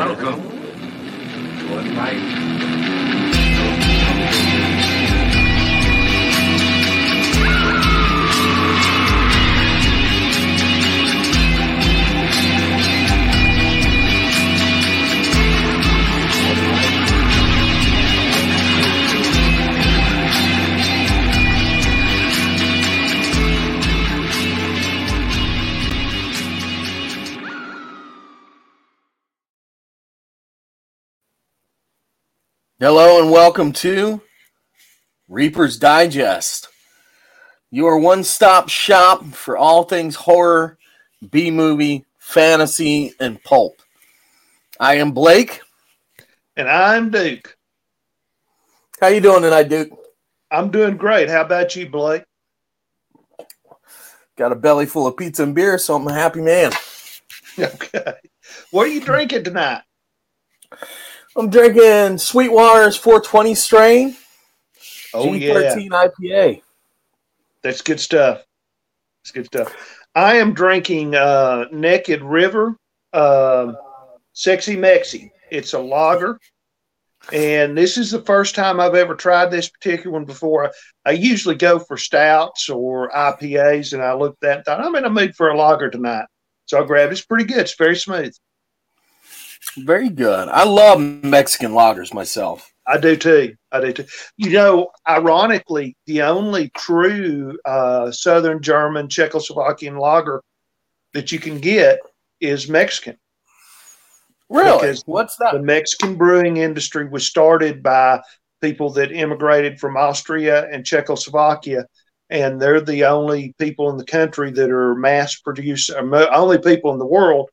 Welcome to a night. Hello and welcome to Reaper's Digest, your one stop shop for all things horror, B movie, fantasy, and pulp. I am Blake. And I'm Duke. How you doing tonight, Duke? I'm doing great. How about you, Blake? Got a belly full of pizza and beer, so I'm a happy man. Okay. What are you drinking tonight? I'm drinking Sweetwater's 420 strain, Oh yeah, G13 IPA. that's good stuff. That's good stuff. I am drinking uh, Naked River, um, Sexy Mexi. It's a lager, and this is the first time I've ever tried this particular one before. I usually go for stouts or IPAs, and I looked at that and thought I'm in a mood for a lager tonight. So I grabbed it. It's pretty good. It's very smooth. Very good. I love Mexican lagers myself. I do too. I do too. You know, ironically, the only true uh, Southern German Czechoslovakian lager that you can get is Mexican. Really? Because What's that? The? Mexican brewing industry was started by people that immigrated from Austria and Czechoslovakia, and they're the only people in the country that are mass producing, only people in the world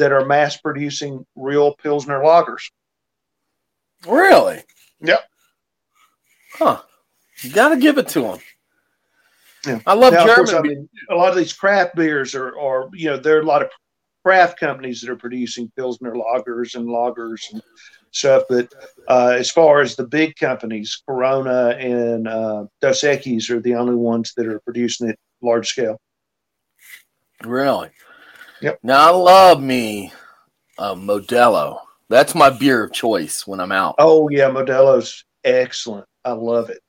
that are mass producing real Pilsner lagers. Really? Yep. Huh. You got to give it to them. Yeah. I love Now, German. course, I mean, a lot of these craft beers are, are, you know, there are a lot of craft companies that are producing Pilsner lagers and lagers and stuff. But uh, as far as the big companies, Corona and uh, Dos Equis are the only ones that are producing it large scale. Really? Yep. Now I love me a Modelo. That's my beer of choice when I'm out. Oh, yeah, Modelo's excellent. I love it.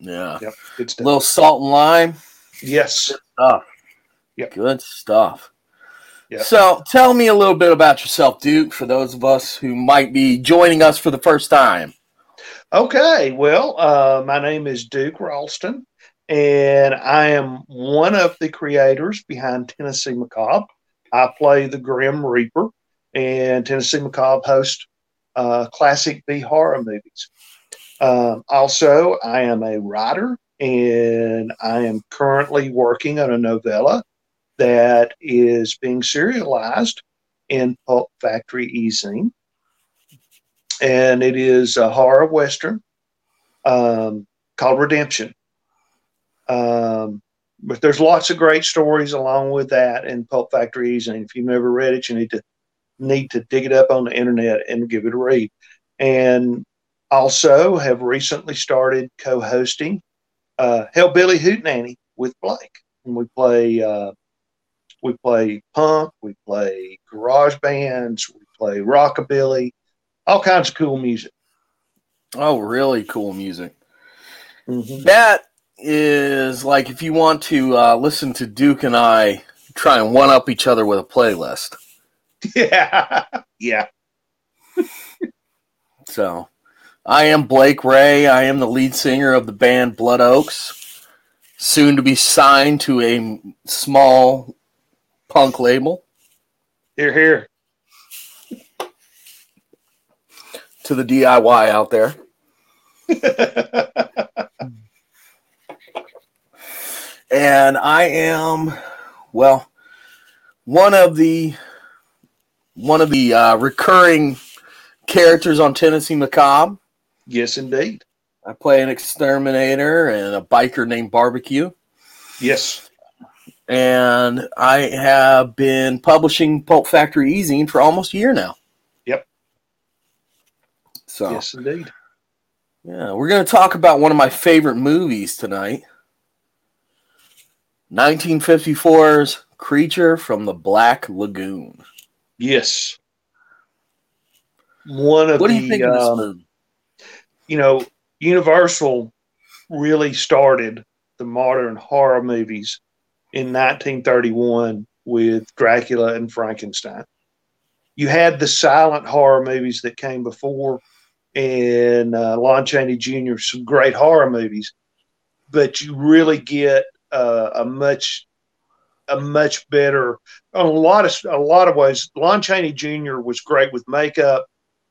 Yeah. Yep. Good A stuff. little salt and lime Yes. stuff. Yep. Good stuff. Yep. So tell me a little bit about yourself, Duke, for those of us who might be joining us for the first time. Okay, well, uh, my name is Duke Ralston, and I am one of the creators behind Tennessee Macabre. I play the Grim Reaper, and Tennessee Macabre hosts uh, classic B horror movies. Um, also, I am a writer, and I am currently working on a novella that is being serialized in Pulp Factory e-zine and it is a horror western um, called Redemption. Um, but there's lots of great stories along with that in Pulp Factories, and if you've never read it, you need to need to dig it up on the internet and give it a read. And also have recently started co-hosting uh, Hellbilly Hootenanny with Blake, and we play uh, we play punk, we play garage bands, we play rockabilly, all kinds of cool music. Oh, really cool music. Mhm. That is like if you want to uh, listen to Duke and I try and one up each other with a playlist. Yeah, yeah. So, I am Blake Ray. I am the lead singer of the band Blood Oaks, soon to be signed to a small punk label. Here, here. To the DIY out there. And I am, well, one of the one of the uh, recurring characters on Tennessee Macabre. yes, indeed. I play an exterminator and a biker named Barbecue. Yes. And I have been publishing Pulp Factory e-zine for almost a year now. Yep. So, Yes, indeed. yeah, we're going to talk about one of my favorite movies tonight 1954's Creature from the Black Lagoon. Yes. one of What do the you think of this um, movie? you know, Universal really started the modern horror movies in 1931 with Dracula and Frankenstein. You had the silent horror movies that came before, and uh, Lon Chaney Jr. some great horror movies, but you really get uh, a much a much better on a lot of a lot of ways. Lon Chaney Jr. was great with makeup,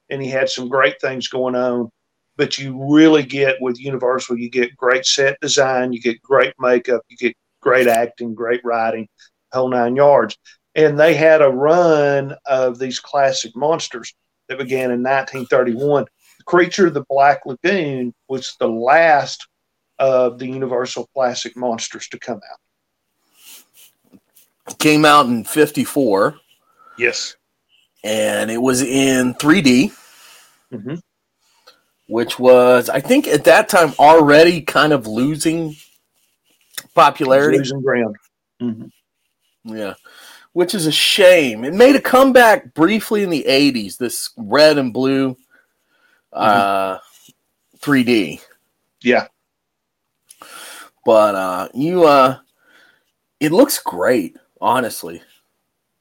and he had some great things going on but you really get with Universal, you get great set design, you get great makeup, you get great acting, great writing, whole nine yards. And they had a run of these classic monsters that began in 1931. The Creature of the Black Lagoon was the last of the Universal classic monsters to come out. Came out in 54 Yes. and it was in 3D, hmm which was, I think, at that time already kind of losing popularity. Losing ground. hmm Yeah. Which is a shame. It made a comeback briefly in the 80s, this red and blue uh, 3D. Yeah. But uh, you, uh, it looks great, honestly.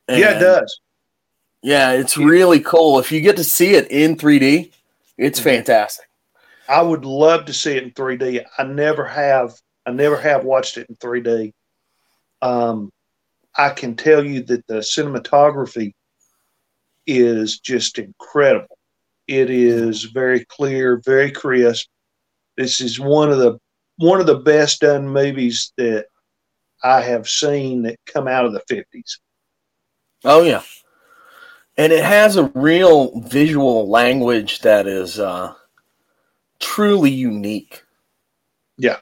yeah, it does. Yeah, it's really cool. If you get to see it in 3D, it's Mhm. fantastic. I would love to see it in 3D. I never have. I never have watched it in 3D. Um, I can tell you that the cinematography is just incredible. It is very clear, very crisp. This is one of the one of the best done movies that I have seen that come out of the 50s. Oh yeah, and it has a real visual language that is uh, truly unique. Yeah.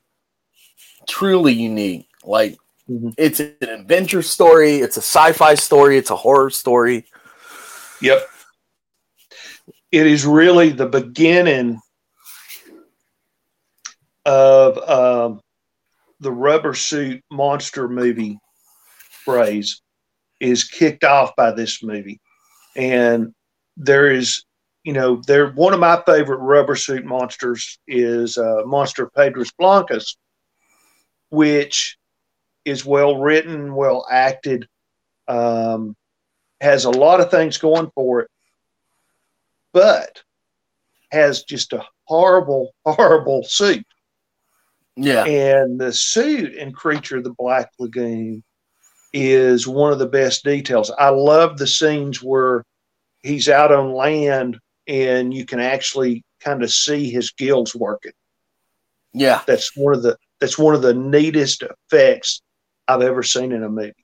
truly unique. Like Mhm. it's an adventure story, it's a sci-fi story, it's a horror story. Yep. It is really the beginning of um, the rubber suit monster movie phrase is kicked off by this movie. And there is, you know, there one of my favorite rubber suit monsters is uh, Monster Piedras Blancas, which is well written, well acted, um, has a lot of things going for it, but has just a horrible, horrible suit. Yeah, And the suit in Creature of the Black Lagoon is one of the best details. I love the scenes where he's out on land and you can actually kind of see his gills working. yeah, That's one of the that's one of the neatest effects I've ever seen in a movie.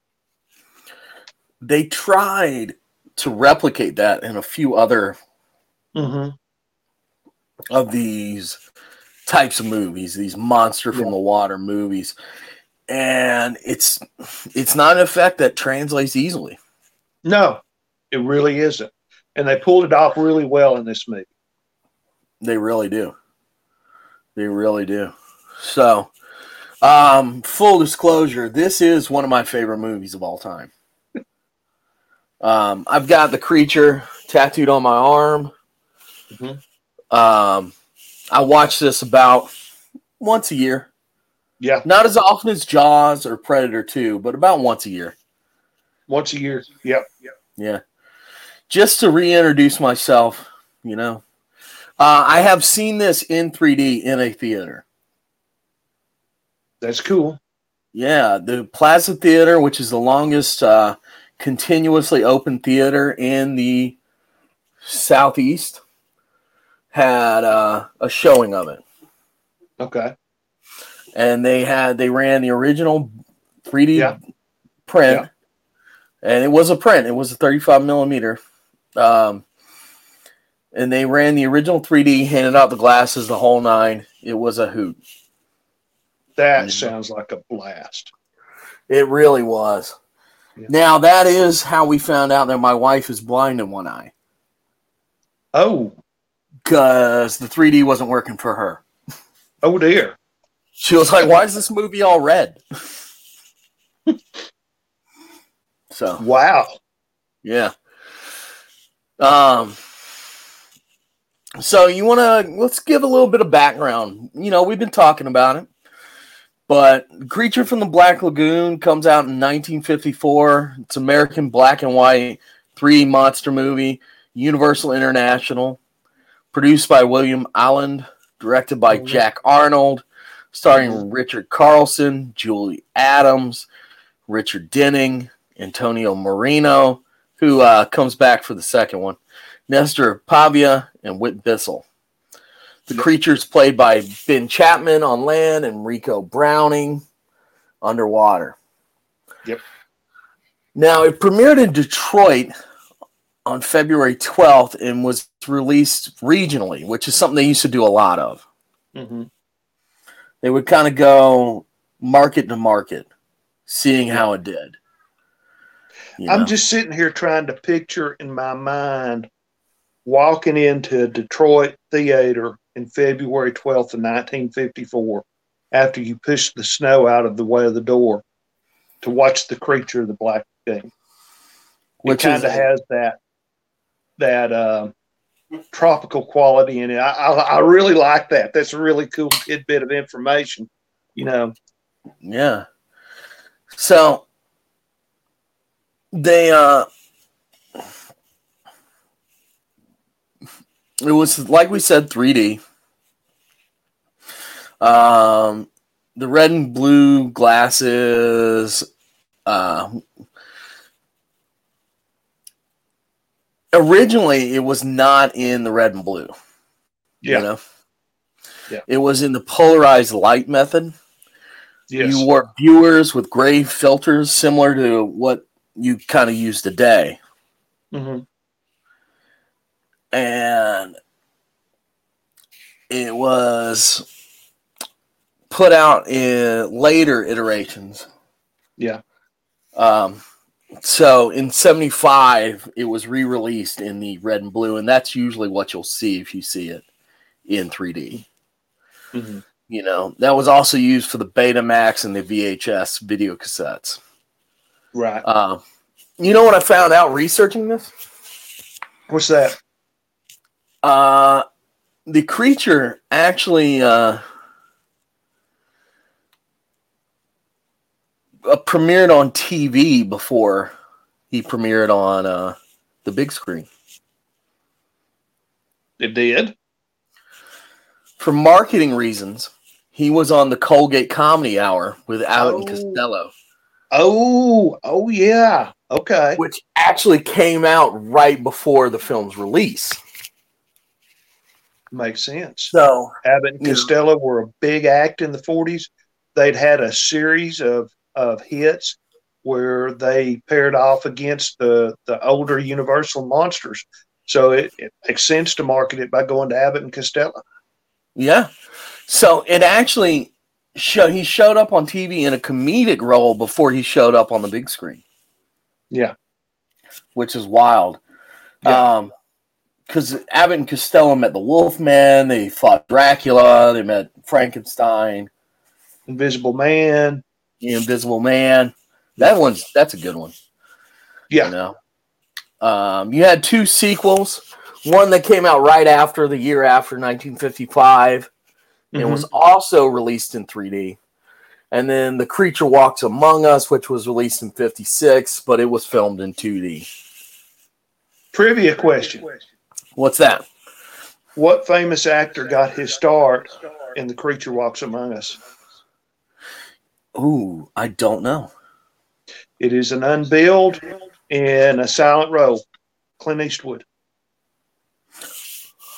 they tried to replicate that in a few other Mm-hmm. of these types of movies, these monster from Yeah. the water movies. And it's it's not an effect that translates easily. No, it really isn't. And they pulled it off really well in this movie. They really do. They really do. So, um, full disclosure, this is one of my favorite movies of all time. Um, I've got the creature tattooed on my arm. Mhm. Um, I watch this about once a year. Yeah, Not as often as Jaws or Predator 2, but about once a year. once a year. Yep. yep. Yeah. Just to reintroduce myself, you know. Uh, I have seen this in 3D in a theater. That's cool. Yeah, the Plaza Theater, which is the longest uh, continuously open theater in the Southeast, had uh, a showing of it. Okay. and they had they ran the original 3D Yeah. print, Yeah. and it was a print. It was a 35 millimeter, um, and they ran the original 3D, handed out the glasses, the whole nine. It was a hoot. That Mhm. sounds like a blast. It really was. Yeah. Now that is how we found out that my wife is blind in one eye Oh, because the 3D wasn't working for her. oh dear. She was like, "Why is this movie all red?" so Wow. Yeah. Um So you want to let's give a little bit of background. You know, we've been talking about it, but Creature from the Black Lagoon comes out in 1954. It's American black and white 3D monster movie, Universal International, produced by William Alland, directed by Mhm. Jack Arnold, starring Mhm. Richard Carlson, Julie Adams, Richard Denning, Antonio Moreno, who uh, comes back for the second one, Nestor Paiva, and Whit Bissell. The creatures played by Ben Chapman on land and Ricou Browning underwater. Yep. Now, it premiered in Detroit on February 12th and was released regionally, which is something they used to do a lot of. hmm They would kind of go market to market, seeing how it did. You I'm just sitting here trying to picture in my mind walking into a Detroit theater in February 12th of 1954 after you pushed the snow out of the way of the door to watch the creature of the Black Lagoon. which kind of has that that uh, tropical quality in it. I, I, I really like that. That's a really cool tidbit of information. You know, Yeah. So they uh it was like we said 3D. Um the red and blue glasses uh originally it was not in the red and blue. Yeah. You know? Yeah. It was in the polarized light method. yes, You wore viewers with gray filters similar to what you kind of use today. hmm And it was put out in later iterations. Yeah. Um, so in 75, it was re released in the red and blue, and that's usually what you'll see if you see it in 3D. hmm You know, that was also used for the Betamax and the VHS video cassettes. right. Uh, you know what I found out researching this? What's that? Uh, the creature actually uh, uh, premiered on TV before he premiered on uh, the big screen. It did. For marketing reasons, he was on the Colgate Comedy Hour with Abbott and Oh. Costello, Oh, oh yeah. Okay. which actually came out right before the film's release. Makes sense. So Abbott and. Costello were a big act in the 40s. They'd had a series of, of hits where they paired off against the, the older Universal monsters. So it, it makes sense to market it by going to Abbott and Costello. Yeah. So it actually show he showed up on TV in a comedic role before he showed up on the big screen, Yeah. which is wild. Yeah. Um because Abbott and Costello met the Wolfman, they fought Dracula, they met Frankenstein, Invisible Man. The Invisible Man. That one's that's a good one. Yeah. You know. Um, you had two sequels, one that came out right after the year after 1955. It Mhm. was also released in 3D. And then The Creature Walks Among Us, which was released in 56, but it was filmed in 2D. Trivia question. What's that? What famous actor got his start in The Creature Walks Among Us? Ooh, I don't know. It is an unbilled in a silent role. Clint Eastwood.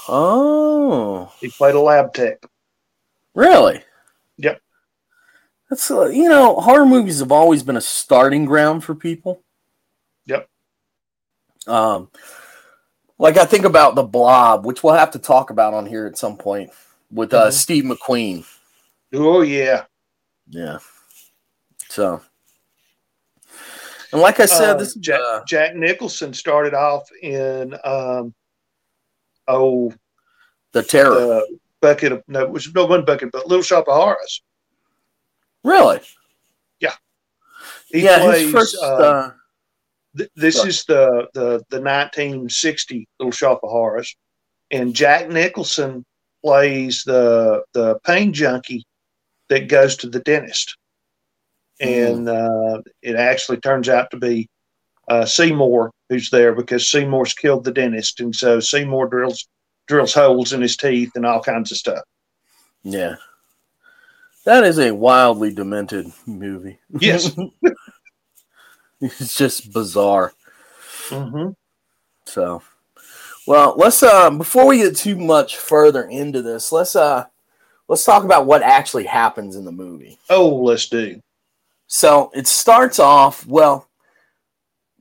Oh, He played a lab tech. really? Yep. That's uh, you know, horror movies have always been a starting ground for people. Yep. Um, like I think about the Blob, which we'll have to talk about on here at some point with uh, Mhm. Steve McQueen. Oh yeah. Yeah. So, and like I said, Uh, this is Jack, uh, Jack Nicholson started off in um, oh the Terror. the bucket of no, it was no one bucket, but Little Shop of Horrors. really? Yeah. He yeah, plays. his first. uh, uh, th- this Sorry. is the the the 1960 Little Shop of Horrors, and Jack Nicholson plays the the pain junkie that goes to the dentist, and uh, it actually turns out to be uh, Seymour who's there because Seymour's killed the dentist, and so Seymour drills drills holes in his teeth and all kinds of stuff. Yeah. That is a wildly demented movie. Yes. it's just bizarre. hmm So, well, let's uh before we get too much further into this, let's uh let's talk about what actually happens in the movie. Oh, let's do. So, it starts off, well,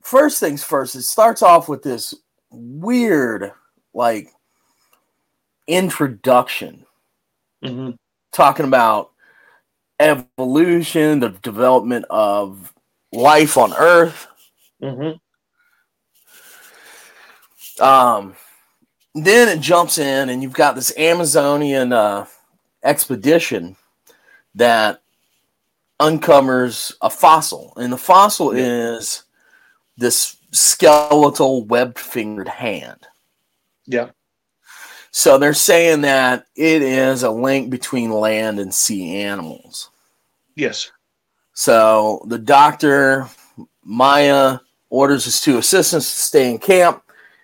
first things first, it starts off with this weird like introduction. Hmm talking about evolution, the development of life on Earth. hmm Um, then it jumps in, and you've got this Amazonian uh, expedition that uncovers a fossil, and the fossil Yeah. is this skeletal webbed fingered hand. Yeah. So they're saying that it is a link between land and sea animals. Yes. So the doctor, Maia, orders his two assistants to stay in camp,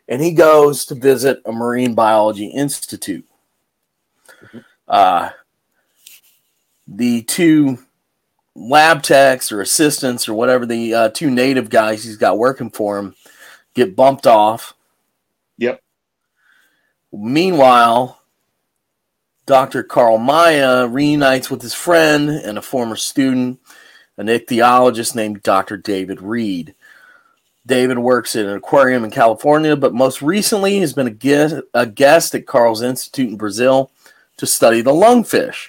and he goes to visit a marine biology institute. Uh, the two lab techs or assistants or whatever the uh, two native guys he's got working for him get bumped off. Yep. Meanwhile, Dr. Carl Maia reunites with his friend and a former student, an ichthyologist named Dr. David Reed. David works at an aquarium in California, but most recently he's been a guest, a guest at Carl's Institute in Brazil to study the lungfish,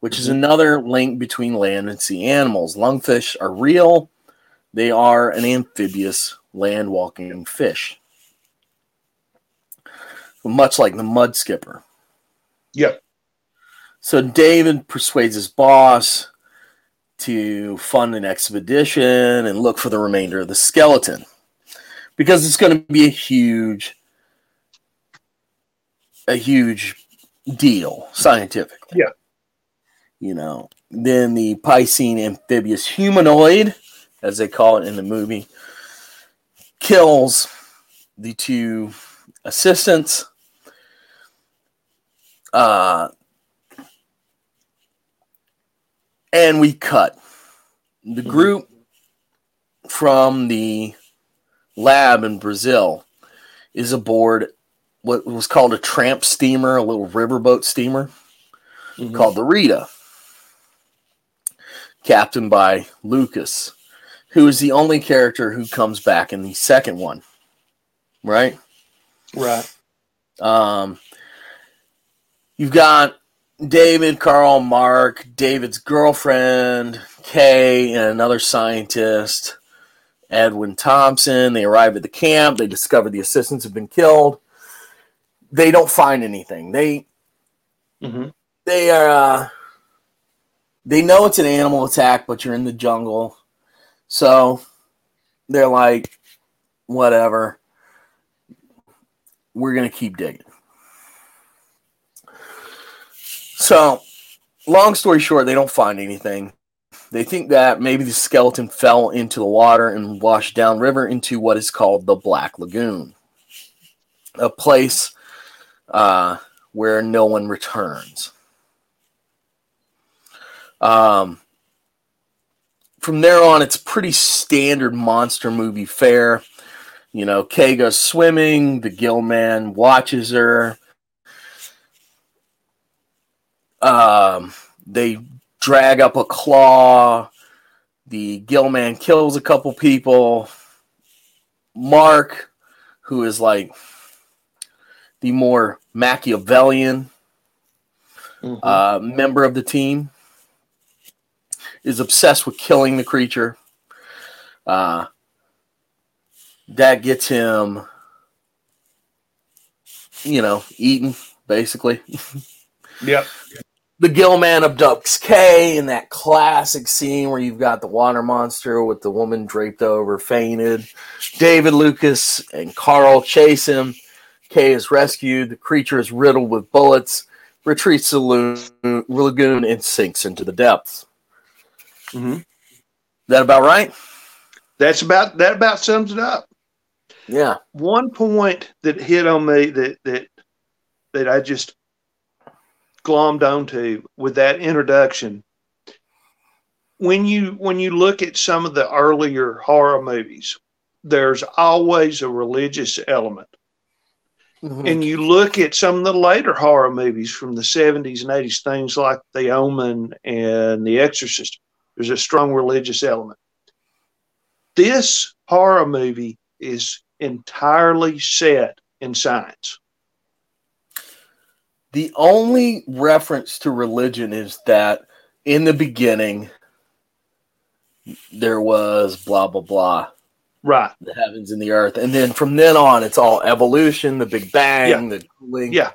which is Mhm. another link between land and sea animals. Lungfish are real, they are an amphibious land walking fish, much like the mud skipper. Yep. So David persuades his boss to fund an expedition and look for the remainder of the skeleton because it's going to be a huge a huge deal scientifically. Yeah. You know, then the Piscine amphibious humanoid, as they call it in the movie, kills the two assistants. Uh, and we cut the group from the lab in Brazil is aboard what was called a tramp steamer, a little riverboat steamer Mhm. called the Rita, captained by Lucas, who is the only character who comes back in the second one, right? Right. Um, you've got David, Carl, Mark, David's girlfriend, Kay, and another scientist, Edwin Thompson. They arrive at the camp. They discover the assistants have been killed. They don't find anything. They hmm they are uh, they know it's an animal attack, but you're in the jungle, so they're like, whatever. We're gonna keep digging. So, long story short, they don't find anything. They think that maybe the skeleton fell into the water and washed downriver into what is called the Black Lagoon, a place uh, where no one returns. Um, from there on, it's pretty standard monster movie fare. You know, Kay goes swimming, the gill man watches her. Um, they drag up a claw. The gill man kills a couple people. Mark, who is like the more Machiavellian Mhm. uh, member of the team, is obsessed with killing the creature. Uh, that gets him, you know, eaten, basically. yep. the Gill Man abducts Kay in that classic scene where you've got the water monster with the woman draped over, fainted. David Lucas and Carl chase him. Kay is rescued. The creature is riddled with bullets, retreats to the lagoon, and sinks into the depths. Mhm. That about right? That's about that about sums it up. Yeah. One point that hit on me that that that I just glommed onto with that introduction. When you when you look at some of the earlier horror movies, there's always a religious element. Mhm. And you look at some of the later horror movies from the 70s and 80s, things like The Omen and The Exorcist, there's a strong religious element. This horror movie is entirely set in science. The only reference to religion is that in the beginning there was blah blah blah, Right. the heavens and the earth, and then from then on it's all evolution, the Big Bang, the cooling. Yeah.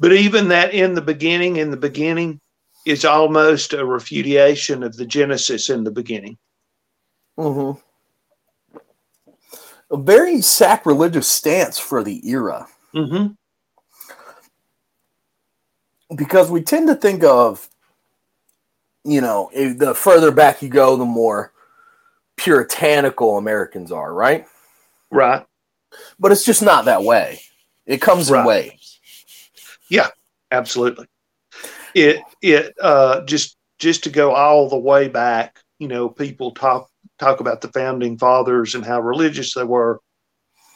But even that in the beginning, in the beginning, is almost a refutation of the Genesis in the beginning. Mm-hmm. A very sacrilegious stance for the era. Mm-hmm. because we tend to think of you know if the further back you go the more puritanical americans are right Right. but it's just not that way it comes in waves. Yeah, absolutely it it uh just just to go all the way back you know people talk talk about the founding fathers and how religious they were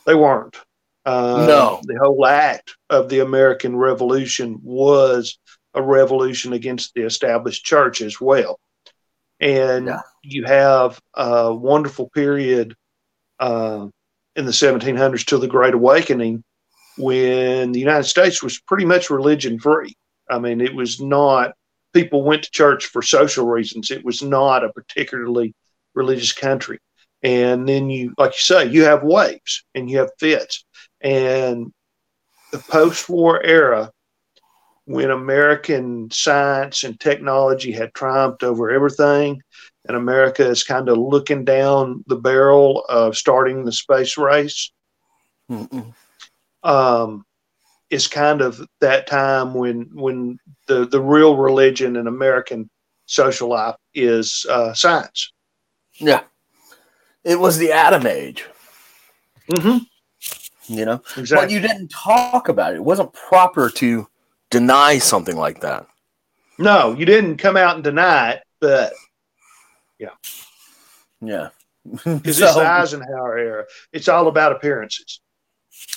they weren't uh, No. the whole act of the american revolution was a revolution against the established church as well and Yeah. you have a wonderful period uh, in the 1700s till the great awakening when the United States was pretty much religion free. I mean, it was not, people went to church for social reasons. It was not a particularly religious country. And then you, like you say, you have waves and you have fits. And the post war era, when American science and technology had triumphed over everything, and America is kind of looking down the barrel of starting the space race, Mm-mm. um, is kind of that time when when the the real religion in American social life is uh, science. yeah. It was the atom age. Mm-hmm. you know? But you didn't talk about it. It wasn't proper to deny something like that. No, you didn't come out and deny it, but yeah. Because So- it's the Eisenhower era, it's all about appearances.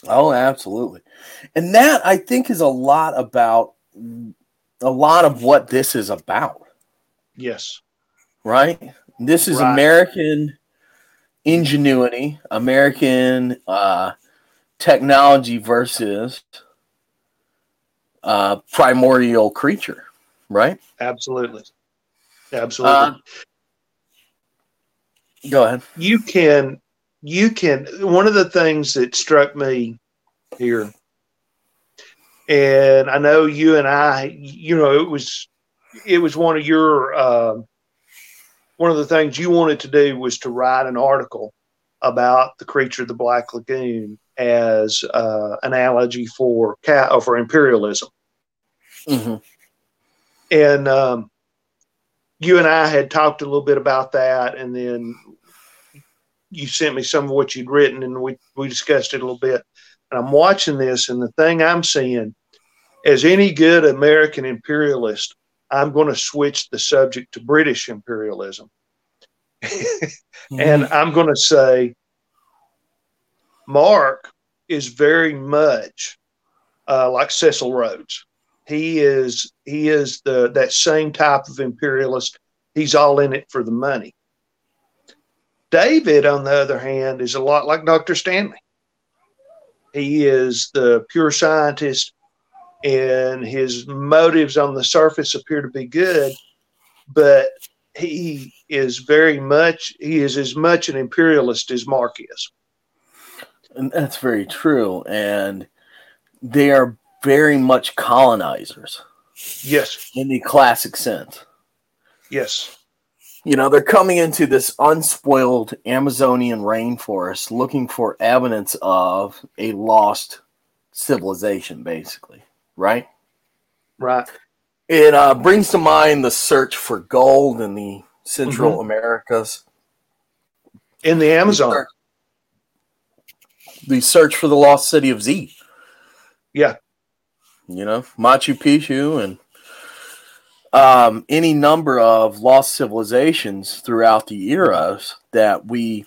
Oh, absolutely. And that I think is a lot about a lot of what this is about, Yes, right? This is Right. American ingenuity, American uh, technology versus uh, primordial creature, right? absolutely, absolutely. Uh, Go ahead. you can you can one of the things that struck me here and i know you and i you know it was it was one of your uh, one of the things you wanted to do was to write an article about the creature of the black lagoon as uh, analogy for cat uh, for imperialism Mhm. and um, you and I had talked a little bit about that, and then you sent me some of what you'd written, and we we discussed it a little bit. And I'm watching this, and the thing I'm seeing, as any good American imperialist, I'm going to switch the subject to British imperialism, and I'm going to say Mark is very much uh, like Cecil Rhodes. He is he is the that same type of imperialist. He's all in it for the money. David, on the other hand, is a lot like Dr. Stanley. He is the pure scientist, and his motives on the surface appear to be good, but he is very much he is as much an imperialist as Mark is. And that's very true. And they are very much colonizers Yes, in the classic sense. yes, you know, they're coming into this unspoiled Amazonian rainforest looking for evidence of a lost civilization, basically, right? Right. It uh, brings to mind the search for gold in the Central Mhm. Americas. In the Amazon. The search for the lost city of Z. Yeah. You know, Machu Picchu and um, any number of lost civilizations throughout the eras that we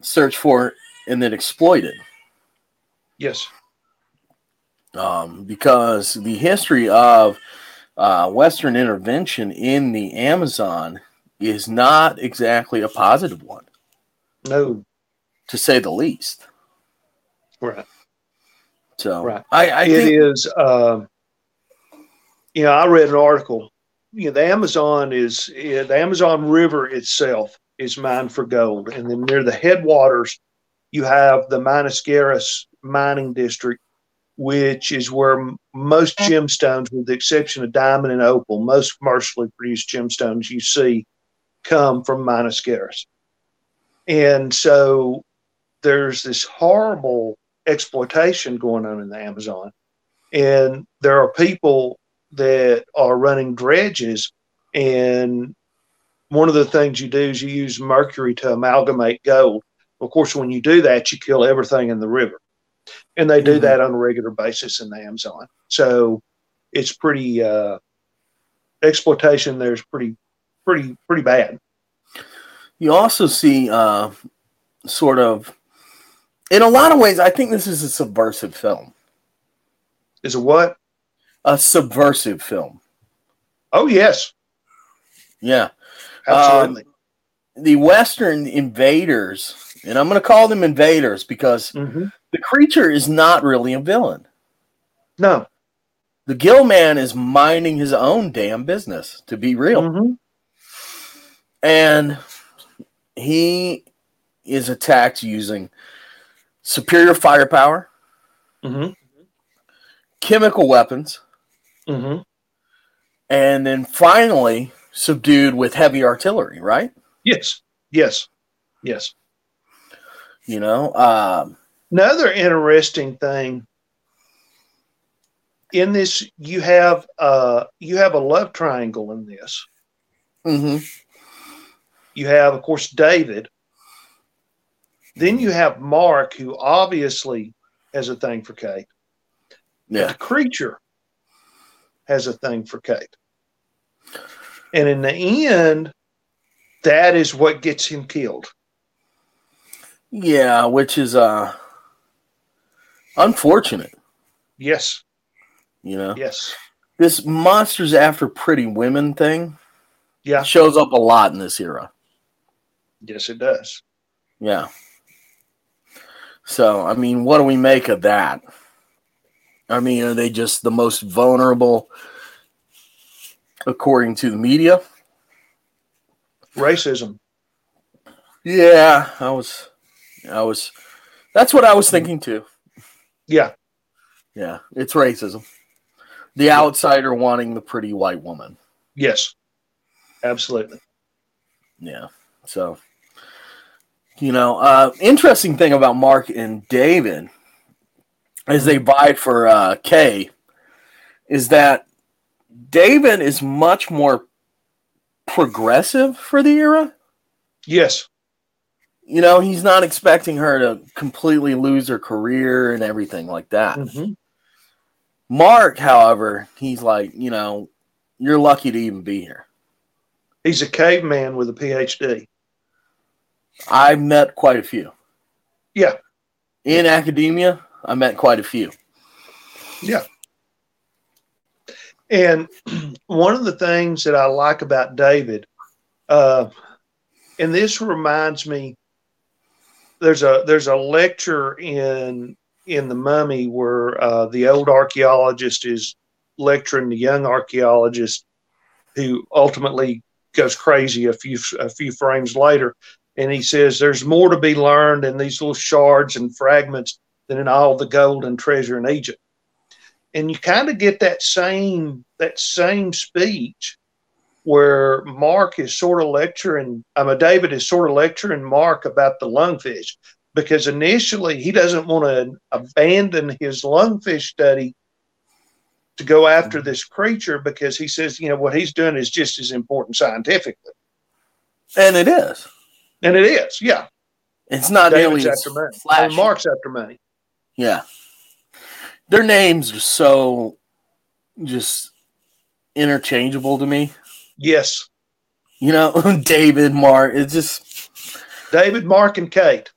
search for and then exploited. Yes. um, because the history of uh, Western intervention in the Amazon is not exactly a positive one, No. to say the least. Right. So Right. I, I It think is. Um, you know, I read an article. You know, the Amazon is the Amazon River itself is mined for gold, and then near the headwaters, you have the Minas Gerais mining district, which is where most gemstones, with the exception of diamond and opal, most commercially produced gemstones you see come from Minas Gerais, and so there's this horrible exploitation going on in the Amazon and there are people that are running dredges. And one of the things you do is you use mercury to amalgamate gold. Of course when you do that you kill everything in the river. And they do Mhm. that on a regular basis in the amazon. So it's pretty uh exploitation there's pretty pretty pretty bad. You also see uh, sort of, in a lot of ways, I think this is a subversive film. is a what A subversive film. oh yes Yeah. absolutely The Western invaders, and I'm going to call them invaders because hmm the creature is not really a villain. no The Gill Man is minding his own damn business, to be real. Mhm. And he is attacked using superior firepower, Mhm. chemical weapons, Mhm. and then finally subdued with heavy artillery, right? yes yes yes You know, um, Another interesting thing in this, you have uh, you have a love triangle in this. mhm. You have, of course, David. Then you have Mark, who obviously has a thing for Kate. yeah, The creature has a thing for Kate. And in the end, that is what gets him killed. yeah, which is uh, unfortunate. Yes, You know, yes, this monsters after pretty women thing yeah, shows up a lot in this era. yes, it does. Yeah. So, I mean, what do we make of that? I mean, are they just the most vulnerable according to the media? Racism. Yeah, I was I was that's what I was thinking too. Yeah, Yeah, it's racism. The outsider wanting the pretty white woman. yes, absolutely. Yeah. So, you know, uh, interesting thing about Mark and David as they vied for uh, Kay is that David is much more progressive for the era. Yes, You know, he's not expecting her to completely lose her career and everything like that. hmm Mark, however, he's like, you know, you're lucky to even be here. he's a caveman with a PhD. I've met quite a few. Yeah. In academia, I met quite a few. Yeah. And one of the things that I like about David, uh, and this reminds me, there's a there's a lecture in in the Mummy where uh, the old archaeologist is lecturing the young archaeologist, who ultimately goes crazy a few a few frames later, and he says, "There's more to be learned in these little shards and fragments than in all the gold and treasure in Egypt." and you kind of get that same that same speech where Mark is sort of lecturing, I mean, David is sort of lecturing Mark about the lungfish because initially he doesn't want to abandon his lungfish study to go after this creature because he says, you know, what he's doing is just as important scientifically. And it is. And it is, yeah. It's not David's nearly after money. flashy. And Mark's after money. Yeah. Their names are so just interchangeable to me. Yes. You know, David, Mark, it's just David, Mark, and Kate.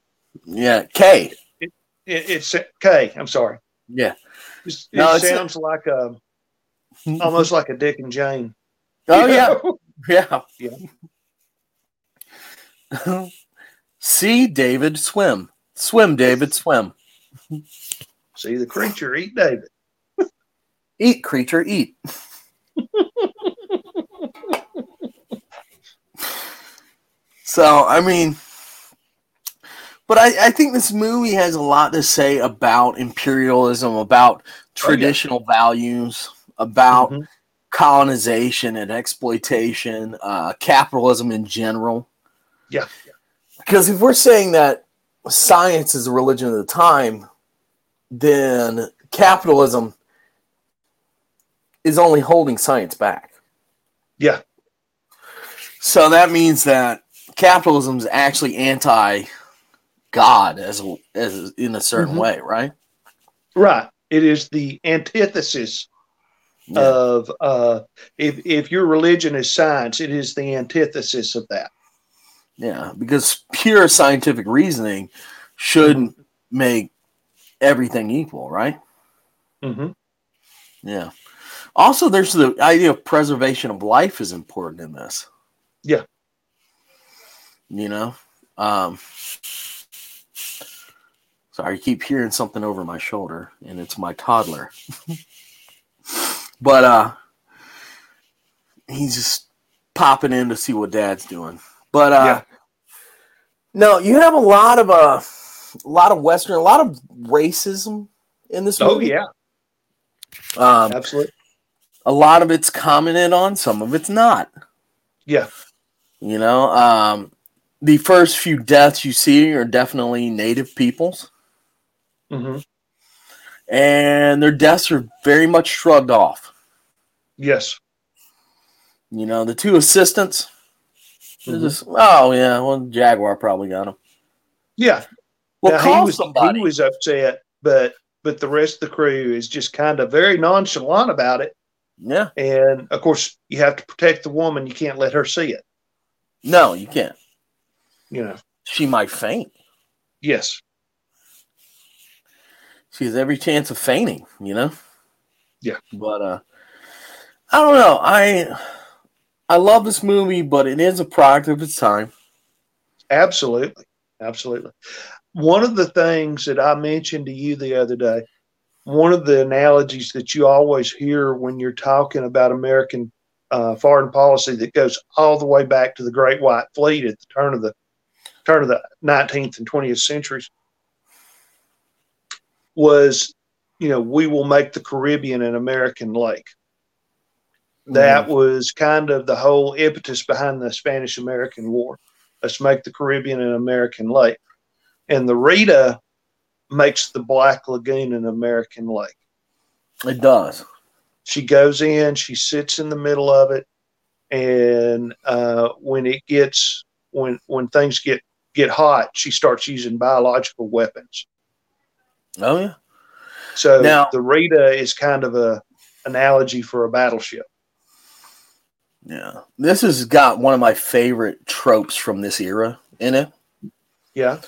yeah, K. It, it's uh, Kay. I'm sorry. Yeah. It's- It, No, it's- uh, sounds like a almost like a Dick and Jane. Oh yeah. Yeah. Yeah. See David swim. Swim, David, swim. See the creature eat David. Eat, creature, eat. so, I mean, but I, I think this movie has a lot to say about imperialism, about traditional values, about Mhm. colonization and exploitation, uh, capitalism in general. Yeah. Because if we're saying that science is a religion of the time, then capitalism is only holding science back. Yeah. So that means that capitalism is actually anti God as a, as in a certain Mhm. way, right? Right. It is the antithesis Yeah. of uh, if if your religion is science, it is the antithesis of that. Yeah, because pure scientific reasoning should Mm-hmm. make everything equal, right? hmm Yeah. Also, there's the idea of preservation of life is important in this. Yeah. You know, um, sorry, I keep hearing something over my shoulder, and it's my toddler. but uh, he's just popping in to see what Dad's doing. But uh, Yeah. No, you have a lot of uh, a lot of Western, a lot of racism in this movie. Oh yeah, Um, absolutely. a lot of it's commented on, some of it's not. Yeah. You know, um, the first few deaths you see are definitely native peoples, mm-hmm. and their deaths are very much shrugged off. Yes. You know, the two assistants, Mhm. just, oh, yeah, well, Jaguar probably got him. Yeah. Well, Now, call he was somebody. he was upset, but but the rest of the crew is just kind of very nonchalant about it. yeah. And of course, you have to protect the woman. You can't let her see it. No, you can't. You know. She might faint. Yes. She has every chance of fainting, you know? Yeah. But uh I don't know. I I love this movie, but it is a product of its time. Absolutely. Absolutely. One of the things that I mentioned to you the other day, one of the analogies that you always hear when you're talking about American uh, foreign policy that goes all the way back to the Great White Fleet at the turn of the turn of the 19th and 20th centuries was, you know, we will make the Caribbean an American lake. That was kind of the whole impetus behind the Spanish American War. Let's make the Caribbean an American lake. And the Rita makes the Black Lagoon an American lake. It does. She goes in, she sits in the middle of it, and uh, when it gets when when things get get hot, she starts using biological weapons. Oh yeah. So Now- the Rita is kind of a analogy for a battleship. Yeah. This has got one of my favorite tropes from this era in it. Yeah.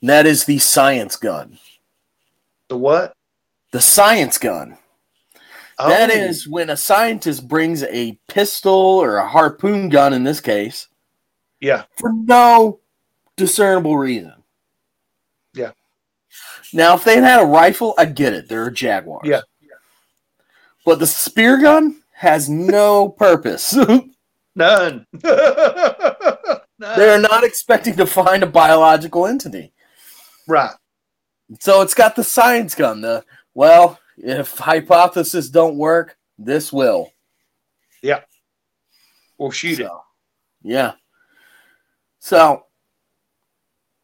And that is the science gun. The what? The science gun. That Oh, is when a scientist brings a pistol or a harpoon gun in this case yeah. for no discernible reason. Yeah. Now, if they had had a rifle, I get it. They're jaguars. Yeah. But the spear gun has no purpose. None. None. They're not expecting to find a biological entity. right. So it's got the science gun. The well, if hypotheses don't work, this will. Yeah. or shoot it. Yeah. So,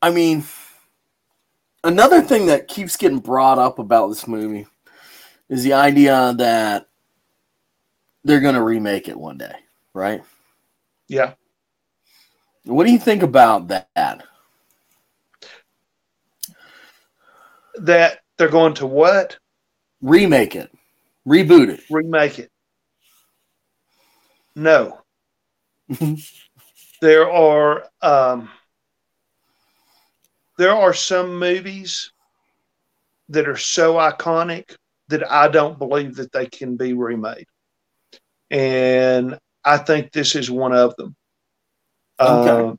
I mean, another thing that keeps getting brought up about this movie is the idea that they're going to remake it one day, right? Yeah. What do you think about that? That they're going to what? Remake it, reboot it. Remake it. No. there are um, there are some movies that are so iconic that I don't believe that they can be remade. And I think this is one of them. Okay. Uh,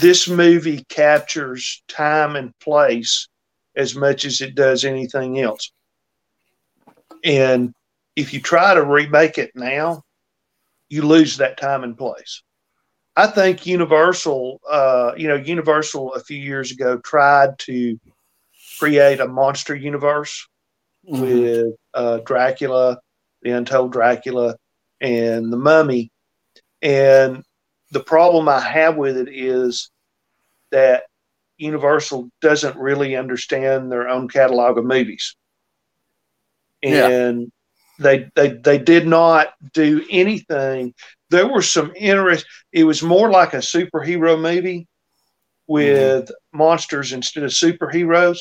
this movie captures time and place as much as it does anything else. And if you try to remake it now, you lose that time and place. I think Universal, uh, you know, Universal a few years ago tried to create a monster universe Mhm. with uh, Dracula, the Untold Dracula, and the Mummy. And the problem I have with it is that Universal doesn't really understand their own catalog of movies, Yeah. and they they they did not do anything. There were some interest. It was more like a superhero movie with monsters instead of superheroes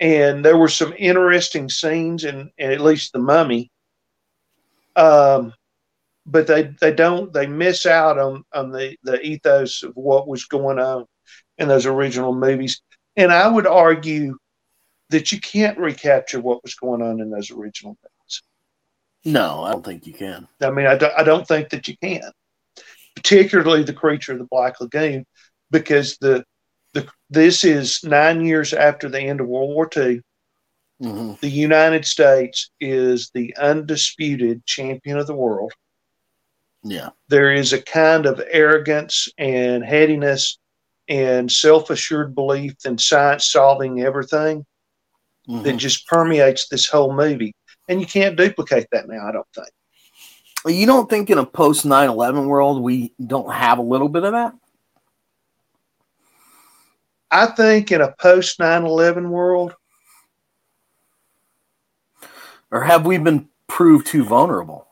and there were some interesting scenes in, in at least the mummy um, but they they don't they miss out on on the the ethos of what was going on in those original movies and i would argue that you can't recapture what was going on in those original movies No, I don't think you can. i mean i don't, I don't think that you can particularly the creature of the black lagoon because the the this is nine years after the end of world war ii hmm the United States is the undisputed champion of the world. Yeah. There is a kind of arrogance and headiness and self assured belief in science solving everything Mhm. that just permeates this whole movie. And you can't duplicate that now, I don't think. You don't think in a post 9 11 world we don't have a little bit of that? I think in a post 9 11 world, Or have we been proved too vulnerable?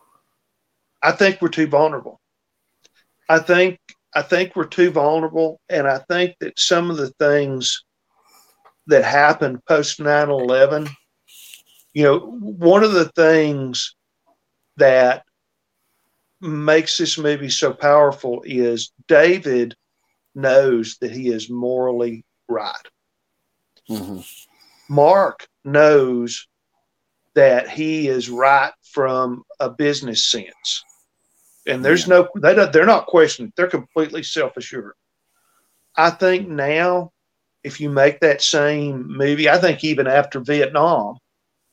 I think we're too vulnerable. I think I think we're too vulnerable, and I think that some of the things that happened post 9-11, you know, one of the things that makes this movie so powerful is David knows that he is morally right. hmm Mark knows that he is right from a business sense. And there's no they don't, they're not questioning. They're completely self-assured. I think now if you make that same movie, I think even after Vietnam,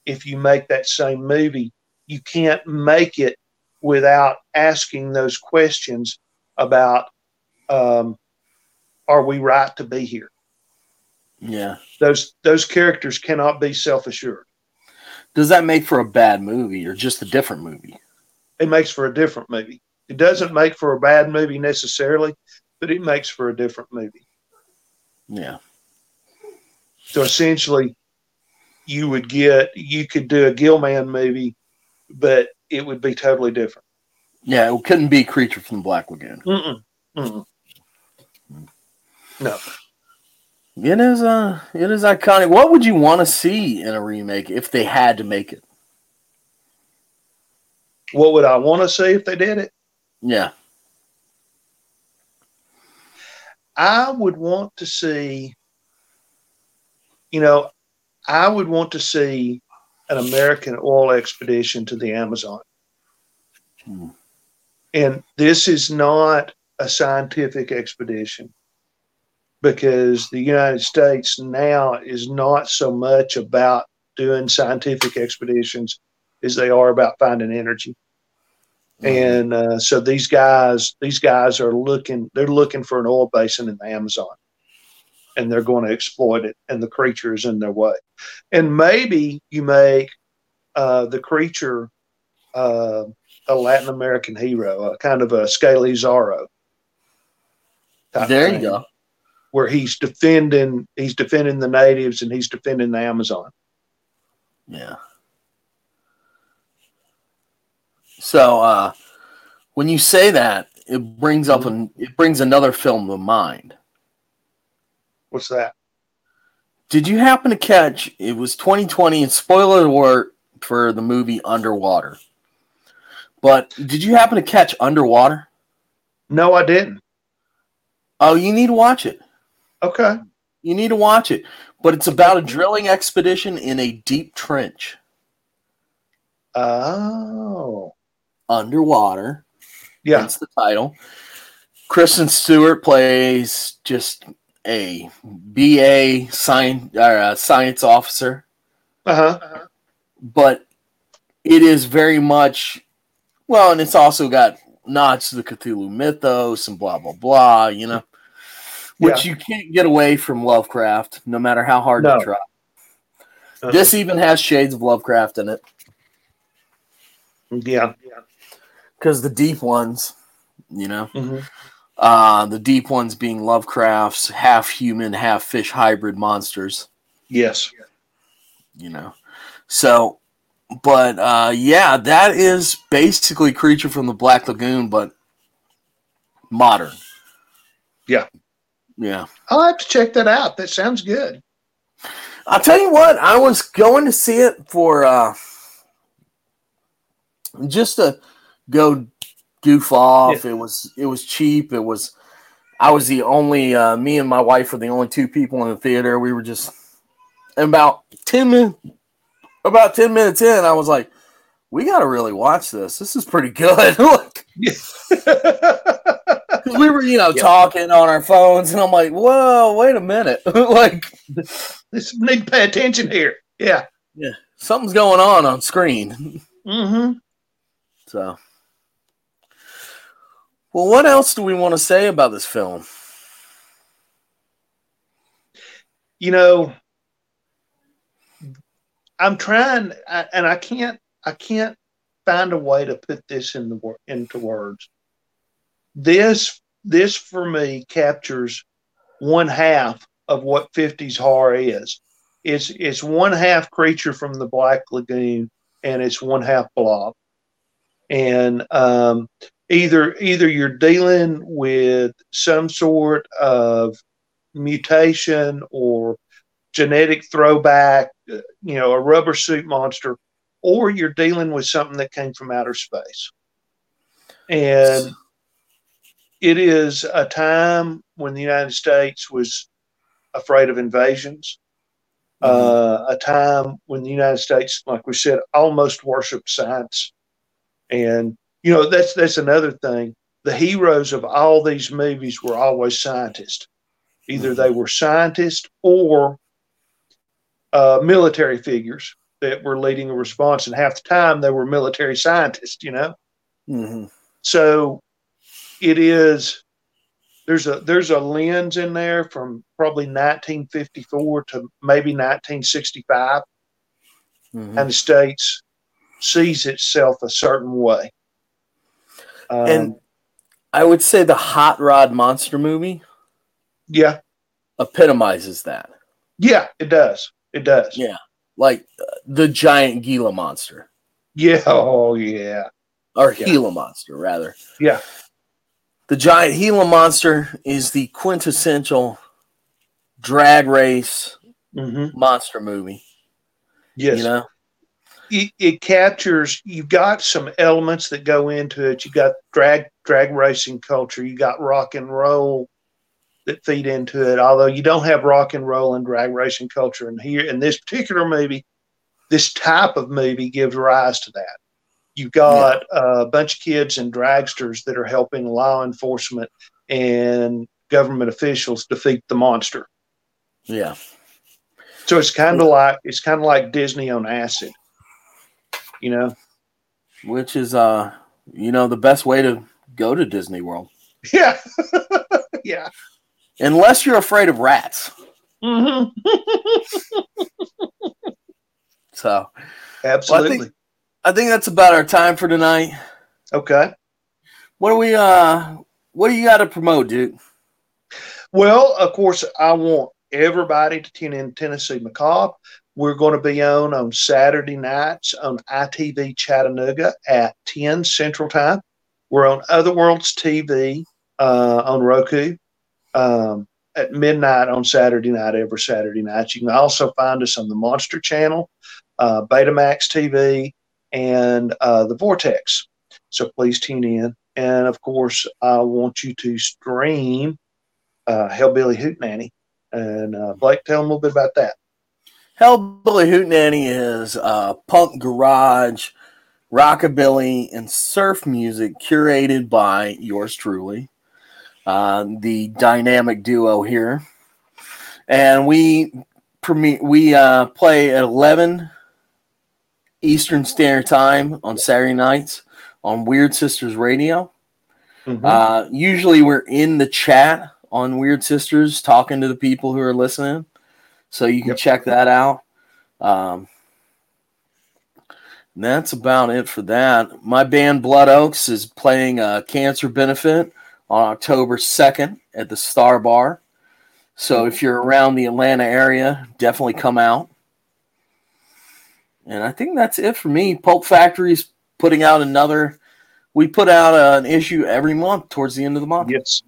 if you make that same movie, you can't make it without asking those questions about um, are we right to be here? Yeah. Those those characters cannot be self-assured. Does that make for a bad movie or just a different movie? It makes for a different movie. It doesn't make for a bad movie necessarily, but it makes for a different movie. Yeah. So essentially, you would get you could do a Gill-man movie, but it would be totally different. Yeah, it couldn't be Creature from the Black Lagoon. Mm-mm. Mm-mm. No, It is uh it is iconic. What would you want to see in a remake if they had to make it? What would I want to see if they did it? Yeah. I would want to see, you know, I would want to see an American oil expedition to the Amazon. Hmm. And this is not a scientific expedition because the United States now is not so much about doing scientific expeditions as they are about finding energy and uh, so these guys these guys are looking they're looking for an oil basin in the amazon and they're going to exploit it and the creature is in their way and maybe you make uh, the creature uh, a Latin American hero, a kind of a Scaly Zorro. There you go. Where he's defending he's defending the natives and he's defending the Amazon. Yeah. So uh when you say that, it brings up an it brings another film to mind. What's that? Did you happen to catch it was 2020 and spoiler alert for the movie Underwater. But did you happen to catch Underwater? No, I didn't. Oh, you need to watch it. Okay. You need to watch it. But it's about a drilling expedition in a deep trench Oh. Underwater. Yeah. That's the title. Kristen Stewart plays just a BA science, uh, science officer, Uh-huh. but it is very much well, and it's also got nods to the Cthulhu mythos and blah blah blah. You know, which you can't get away from Lovecraft, no matter how hard No. you try. Uh-huh. This even has shades of Lovecraft in it Yeah. Yeah. Because the deep ones, you know. hmm Uh, the deep ones being Lovecraft's half human, half fish hybrid monsters, Yes. you know. So, but uh, yeah, that is basically Creature from the Black Lagoon, but modern. Yeah. Yeah. I'll have to check that out. That sounds good. I'll tell you what, I was going to see it for uh, just to go goof off. It was it was cheap. It was I was the only uh, me and my wife were the only two people in the theater. We were just about ten minutes about ten minutes in, I was like, we got to really watch this. This is pretty good. 'cause we were you know Yeah. talking on our phones, and I'm like, whoa, wait a minute, like. This need to pay attention here. Yeah, yeah. something's going on on screen. Mm-hmm. So, well, what else do we want to say about this film? You know, I'm trying, and I can't. I can't find a way to put this in the into words. This this for me captures one half of what 50s horror is. It's it's one half creature from the Black Lagoon and it's one half blob. And um, either either you're dealing with some sort of mutation or genetic throwback, you know, a rubber suit monster, or you're dealing with something that came from outer space. And it is a time when the United States was afraid of invasions, uh, a time when the United States, like we said, almost worshiped science. And, you know, that's that's another thing. The heroes of all these movies were always scientists. Either they were scientists or uh, military figures that were leading a response, and half the time they were military scientists, you know. Mm-hmm. So it is there's a there's a lens in there from probably 1954 to maybe 1965, Mm-hmm. and the states sees itself a certain way. Um, and I would say the Hot Rod monster movie yeah, epitomizes that. yeah, it does. It does. Yeah. Like uh, the giant Gila monster, Yeah. Oh, yeah. or Yeah. Gila monster, rather. Yeah. The giant Gila monster is the quintessential drag race hmm monster movie. Yes. You know? It, it captures you've got some elements that go into it. You've got drag drag racing culture. You got rock and roll that feed into it. Although you don't have rock and roll and drag racing culture in here in this particular movie this type of movie gives rise to that. You've got uh, a bunch of kids and dragsters that are helping law enforcement and government officials defeat the monster. Yeah. so it's kind of like it's kind of like disney on acid you know Which is uh you know the best way to go to Disney World. Yeah. yeah. Unless you're afraid of rats. hmm So Absolutely. I think that's about our time for tonight. Okay. What do we uh what do you got to promote, Duke? Well, of course, I want everybody to tune in Tennessee Macabre. We're going to be on on Saturday nights on ITV Chattanooga at 10 Central Time. We're on Other Worlds TV uh, on Roku um, at midnight on Saturday night, every Saturday night. You can also find us on the Monster Channel, uh, Betamax TV, and uh, the Vortex. So please tune in. And of course, I want you to stream uh, Hellbilly Hootenanny. And uh, Blake, tell them a little bit about that. Hellbilly Hootenanny is uh, punk garage, rockabilly, and surf music curated by yours truly, uh, the dynamic duo here. And we premiere, we uh, play at 11 Eastern Standard Time on Saturday nights on Weird Sisters Radio. Mhm. Uh, usually we're in the chat on Weird Sisters talking to the people who are listening. So you can Yep. check that out. Um, that's about it for that. My band Blood Oaks is playing a cancer benefit on October 2nd at the Star Bar. So if you're around the Atlanta area, definitely come out. And I think that's it for me. Pulp Factory's putting out another. We put out uh, an issue every month towards the end of the month. Yes.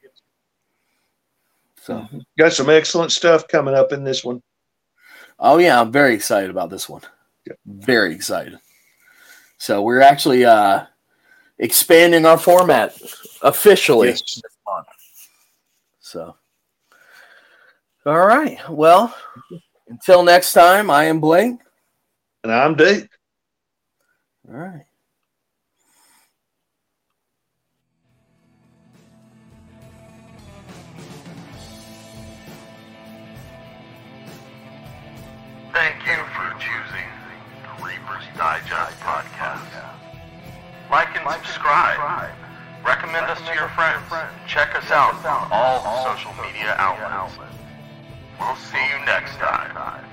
So, Got some excellent stuff coming up in this one. Oh yeah, I'm very excited about this one. Yeah. Very excited. So we're actually uh, expanding our format officially Yes. this month. So, all right. Well, until next time, I am Blake. And I'm Dave. All right. Thank you for choosing the Reaper's Digest podcast. Like and subscribe. Recommend us to your friends. Check us out on all social media outlets. We'll see you next time.